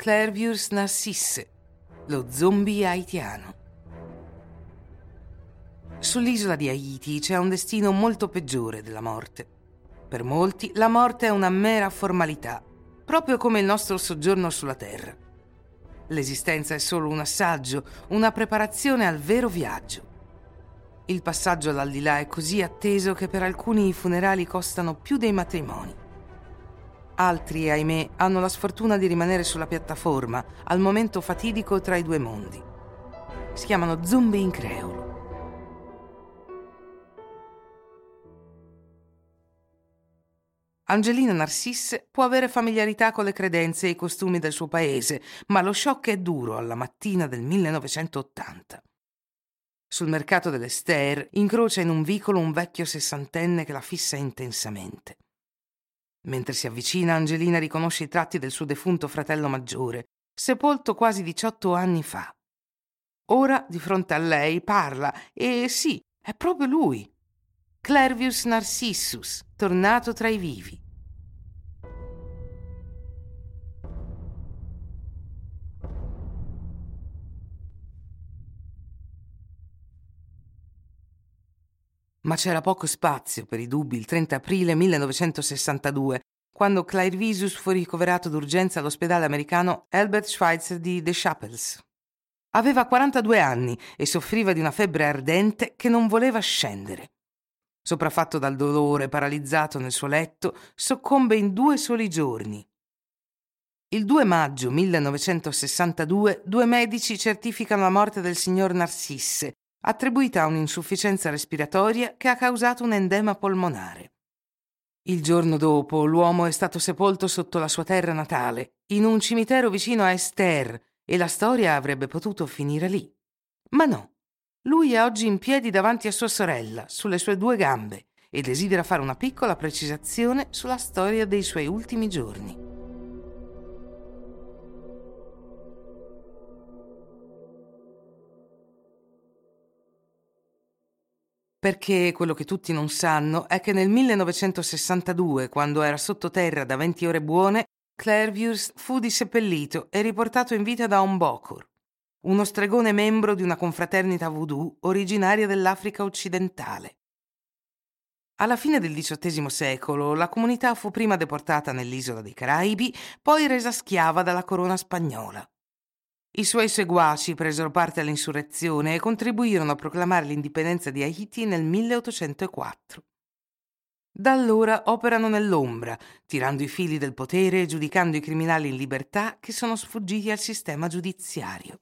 Clairvius Narcisse, lo zombie haitiano. Sull'isola di Haiti c'è un destino molto peggiore della morte. Per molti la morte è una mera formalità, proprio come il nostro soggiorno sulla Terra. L'esistenza è solo un assaggio, una preparazione al vero viaggio. Il passaggio all'aldilà è così atteso che per alcuni i funerali costano più dei matrimoni. Altri, ahimè, hanno la sfortuna di rimanere sulla piattaforma al momento fatidico tra i due mondi. Si chiamano zombie in creolo. Angelina Narcisse può avere familiarità con le credenze e i costumi del suo paese, ma lo shock è duro alla mattina del 1980. Sul mercato dell'Ester incrocia in un vicolo un vecchio sessantenne che la fissa intensamente. Mentre si avvicina, Angelina riconosce i tratti del suo defunto fratello maggiore, sepolto quasi 18 anni fa. Ora, di fronte a lei, parla e sì, è proprio lui. Clervius Narcissus, tornato tra i vivi. Ma c'era poco spazio per i dubbi il 30 aprile 1962, quando Claire Visus fu ricoverato d'urgenza all'ospedale americano Albert Schweitzer di The Chapels. Aveva 42 anni e soffriva di una febbre ardente che non voleva scendere. Sopraffatto dal dolore, paralizzato nel suo letto, soccombe in due soli giorni. Il 2 maggio 1962 due medici certificano la morte del signor Narcisse, attribuita a un'insufficienza respiratoria che ha causato un endema polmonare. Il giorno dopo l'uomo è stato sepolto sotto la sua terra natale, in un cimitero vicino a Esther, e la storia avrebbe potuto finire lì. Ma no. Lui è oggi in piedi davanti a sua sorella, sulle sue due gambe, e desidera fare una piccola precisazione sulla storia dei suoi ultimi giorni. Perché quello che tutti non sanno è che nel 1962, quando era sottoterra da 20 ore buone, Clairvius fu disseppellito e riportato in vita da un Bokor, uno stregone membro di una confraternita voodoo originaria dell'Africa occidentale. Alla fine del XVIII secolo la comunità fu prima deportata nell'isola dei Caraibi, poi resa schiava dalla corona spagnola. I suoi seguaci presero parte all'insurrezione e contribuirono a proclamare l'indipendenza di Haiti nel 1804. Da allora operano nell'ombra, tirando i fili del potere e giudicando i criminali in libertà che sono sfuggiti al sistema giudiziario.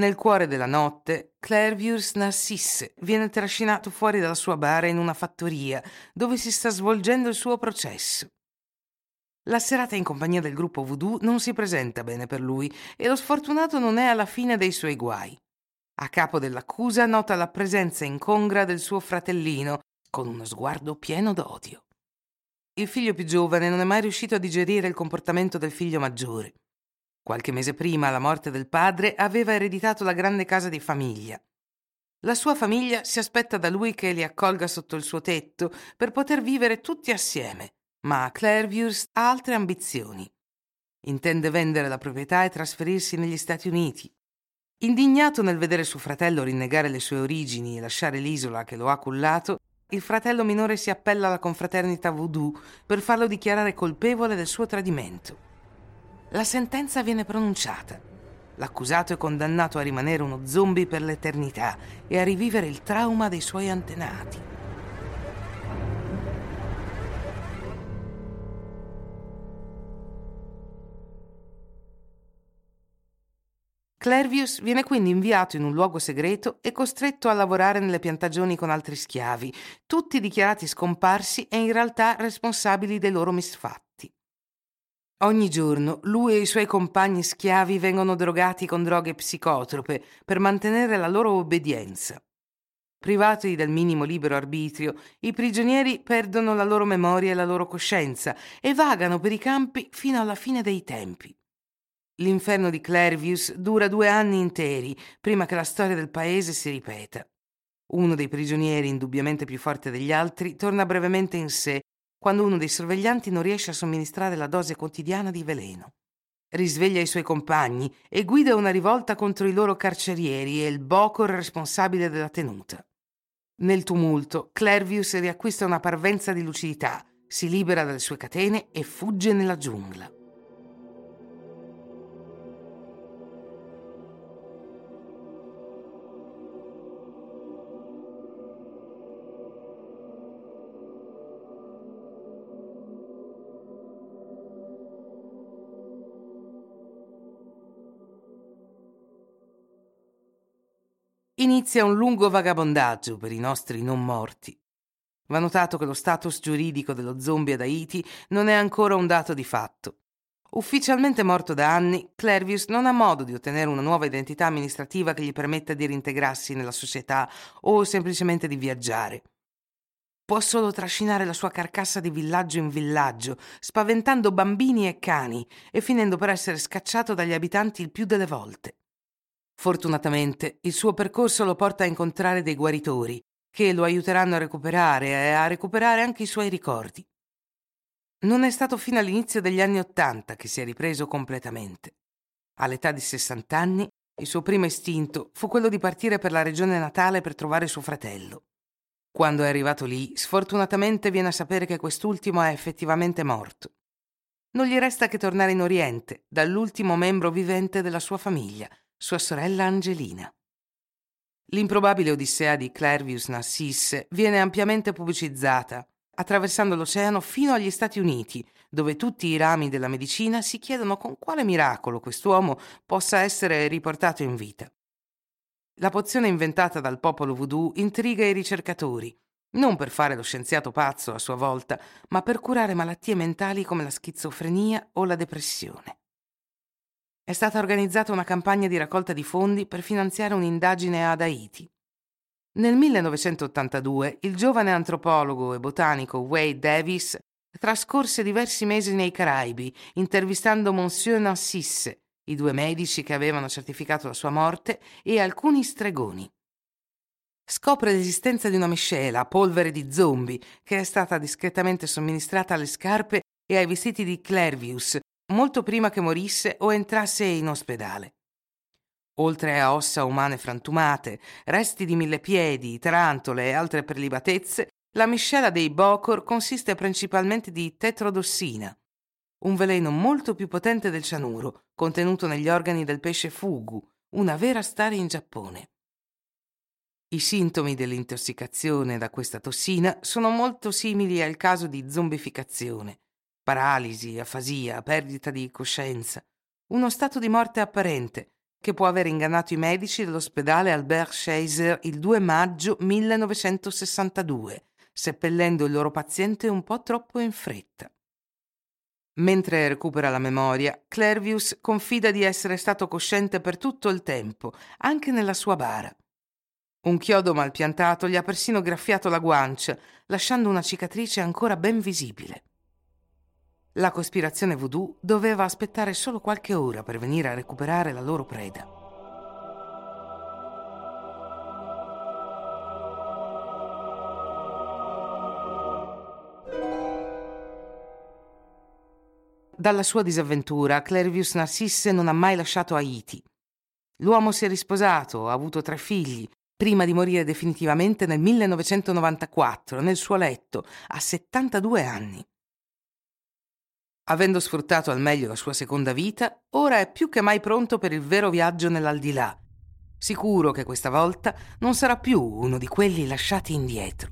Nel cuore della notte, Clairvius Narcisse viene trascinato fuori dalla sua bara in una fattoria dove si sta svolgendo il suo processo. La serata in compagnia del gruppo Voodoo non si presenta bene per lui e lo sfortunato non è alla fine dei suoi guai. A capo dell'accusa nota la presenza incongra del suo fratellino, con uno sguardo pieno d'odio. Il figlio più giovane non è mai riuscito a digerire il comportamento del figlio maggiore. Qualche mese prima, la morte del padre, aveva ereditato la grande casa di famiglia. La sua famiglia si aspetta da lui che li accolga sotto il suo tetto per poter vivere tutti assieme ma Clairvius ha altre ambizioni. Intende vendere la proprietà e trasferirsi negli Stati Uniti. Indignato nel vedere suo fratello rinnegare le sue origini e lasciare l'isola che lo ha cullato, il fratello minore si appella alla confraternita Voodoo per farlo dichiarare colpevole del suo tradimento. La sentenza viene pronunciata. L'accusato è condannato a rimanere uno zombie per l'eternità e a rivivere il trauma dei suoi antenati. Clervius viene quindi inviato in un luogo segreto e costretto a lavorare nelle piantagioni con altri schiavi, tutti dichiarati scomparsi e in realtà responsabili dei loro misfatti. Ogni giorno lui e i suoi compagni schiavi vengono drogati con droghe psicotrope per mantenere la loro obbedienza. Privati del minimo libero arbitrio, i prigionieri perdono la loro memoria e la loro coscienza e vagano per i campi fino alla fine dei tempi. L'inferno di Clervius dura due anni interi prima che la storia del paese si ripeta. Uno dei prigionieri, indubbiamente più forte degli altri, torna brevemente in sé quando uno dei sorveglianti non riesce a somministrare la dose quotidiana di veleno. Risveglia i suoi compagni e guida una rivolta contro i loro carcerieri e il Bocor responsabile della tenuta. Nel tumulto, Clervius riacquista una parvenza di lucidità, si libera dalle sue catene e fugge nella giungla. Inizia un lungo vagabondaggio per i nostri non morti. Va notato che lo status giuridico dello zombie ad Haiti non è ancora un dato di fatto. Ufficialmente morto da anni, Clervius non ha modo di ottenere una nuova identità amministrativa che gli permetta di reintegrarsi nella società o semplicemente di viaggiare. Può solo trascinare la sua carcassa di villaggio in villaggio, spaventando bambini e cani e finendo per essere scacciato dagli abitanti il più delle volte. Fortunatamente il suo percorso lo porta a incontrare dei guaritori che lo aiuteranno a recuperare e a recuperare anche i suoi ricordi. Non è stato fino all'inizio degli anni Ottanta che si è ripreso completamente. All'età di 60 anni, il suo primo istinto fu quello di partire per la regione natale per trovare suo fratello. Quando è arrivato lì, sfortunatamente viene a sapere che quest'ultimo è effettivamente morto. Non gli resta che tornare in Oriente, dall'ultimo membro vivente della sua famiglia, sua sorella Angelina. L'improbabile odissea di Clervius Narcisse viene ampiamente pubblicizzata, attraversando l'oceano fino agli Stati Uniti, dove tutti i rami della medicina si chiedono con quale miracolo quest'uomo possa essere riportato in vita. La pozione inventata dal popolo voodoo intriga i ricercatori, non per fare lo scienziato pazzo a sua volta, ma per curare malattie mentali come la schizofrenia o la depressione è stata organizzata una campagna di raccolta di fondi per finanziare un'indagine ad Haiti. Nel 1982 il giovane antropologo e botanico Wade Davis trascorse diversi mesi nei Caraibi intervistando Monsieur Nassisse, i due medici che avevano certificato la sua morte e alcuni stregoni. Scopre l'esistenza di una miscela, polvere di zombie, che è stata discretamente somministrata alle scarpe e ai vestiti di Clervius, molto prima che morisse o entrasse in ospedale. Oltre a ossa umane frantumate, resti di mille piedi, tarantole e altre prelibatezze, la miscela dei Bocor consiste principalmente di tetrodossina, un veleno molto più potente del cianuro, contenuto negli organi del pesce fugu, una vera star in Giappone. I sintomi dell'intossicazione da questa tossina sono molto simili al caso di zombificazione, paralisi, afasia, perdita di coscienza, uno stato di morte apparente che può aver ingannato i medici dell'ospedale Albert Scheiser il 2 maggio 1962, seppellendo il loro paziente un po' troppo in fretta. Mentre recupera la memoria, Clervius confida di essere stato cosciente per tutto il tempo, anche nella sua bara. Un chiodo mal piantato gli ha persino graffiato la guancia, lasciando una cicatrice ancora ben visibile. La cospirazione voodoo doveva aspettare solo qualche ora per venire a recuperare la loro preda. Dalla sua disavventura, Clervius Narcisse non ha mai lasciato Haiti. L'uomo si è risposato, ha avuto tre figli, prima di morire definitivamente nel 1994, nel suo letto, a 72 anni. Avendo sfruttato al meglio la sua seconda vita, ora è più che mai pronto per il vero viaggio nell'aldilà. Sicuro che questa volta non sarà più uno di quelli lasciati indietro.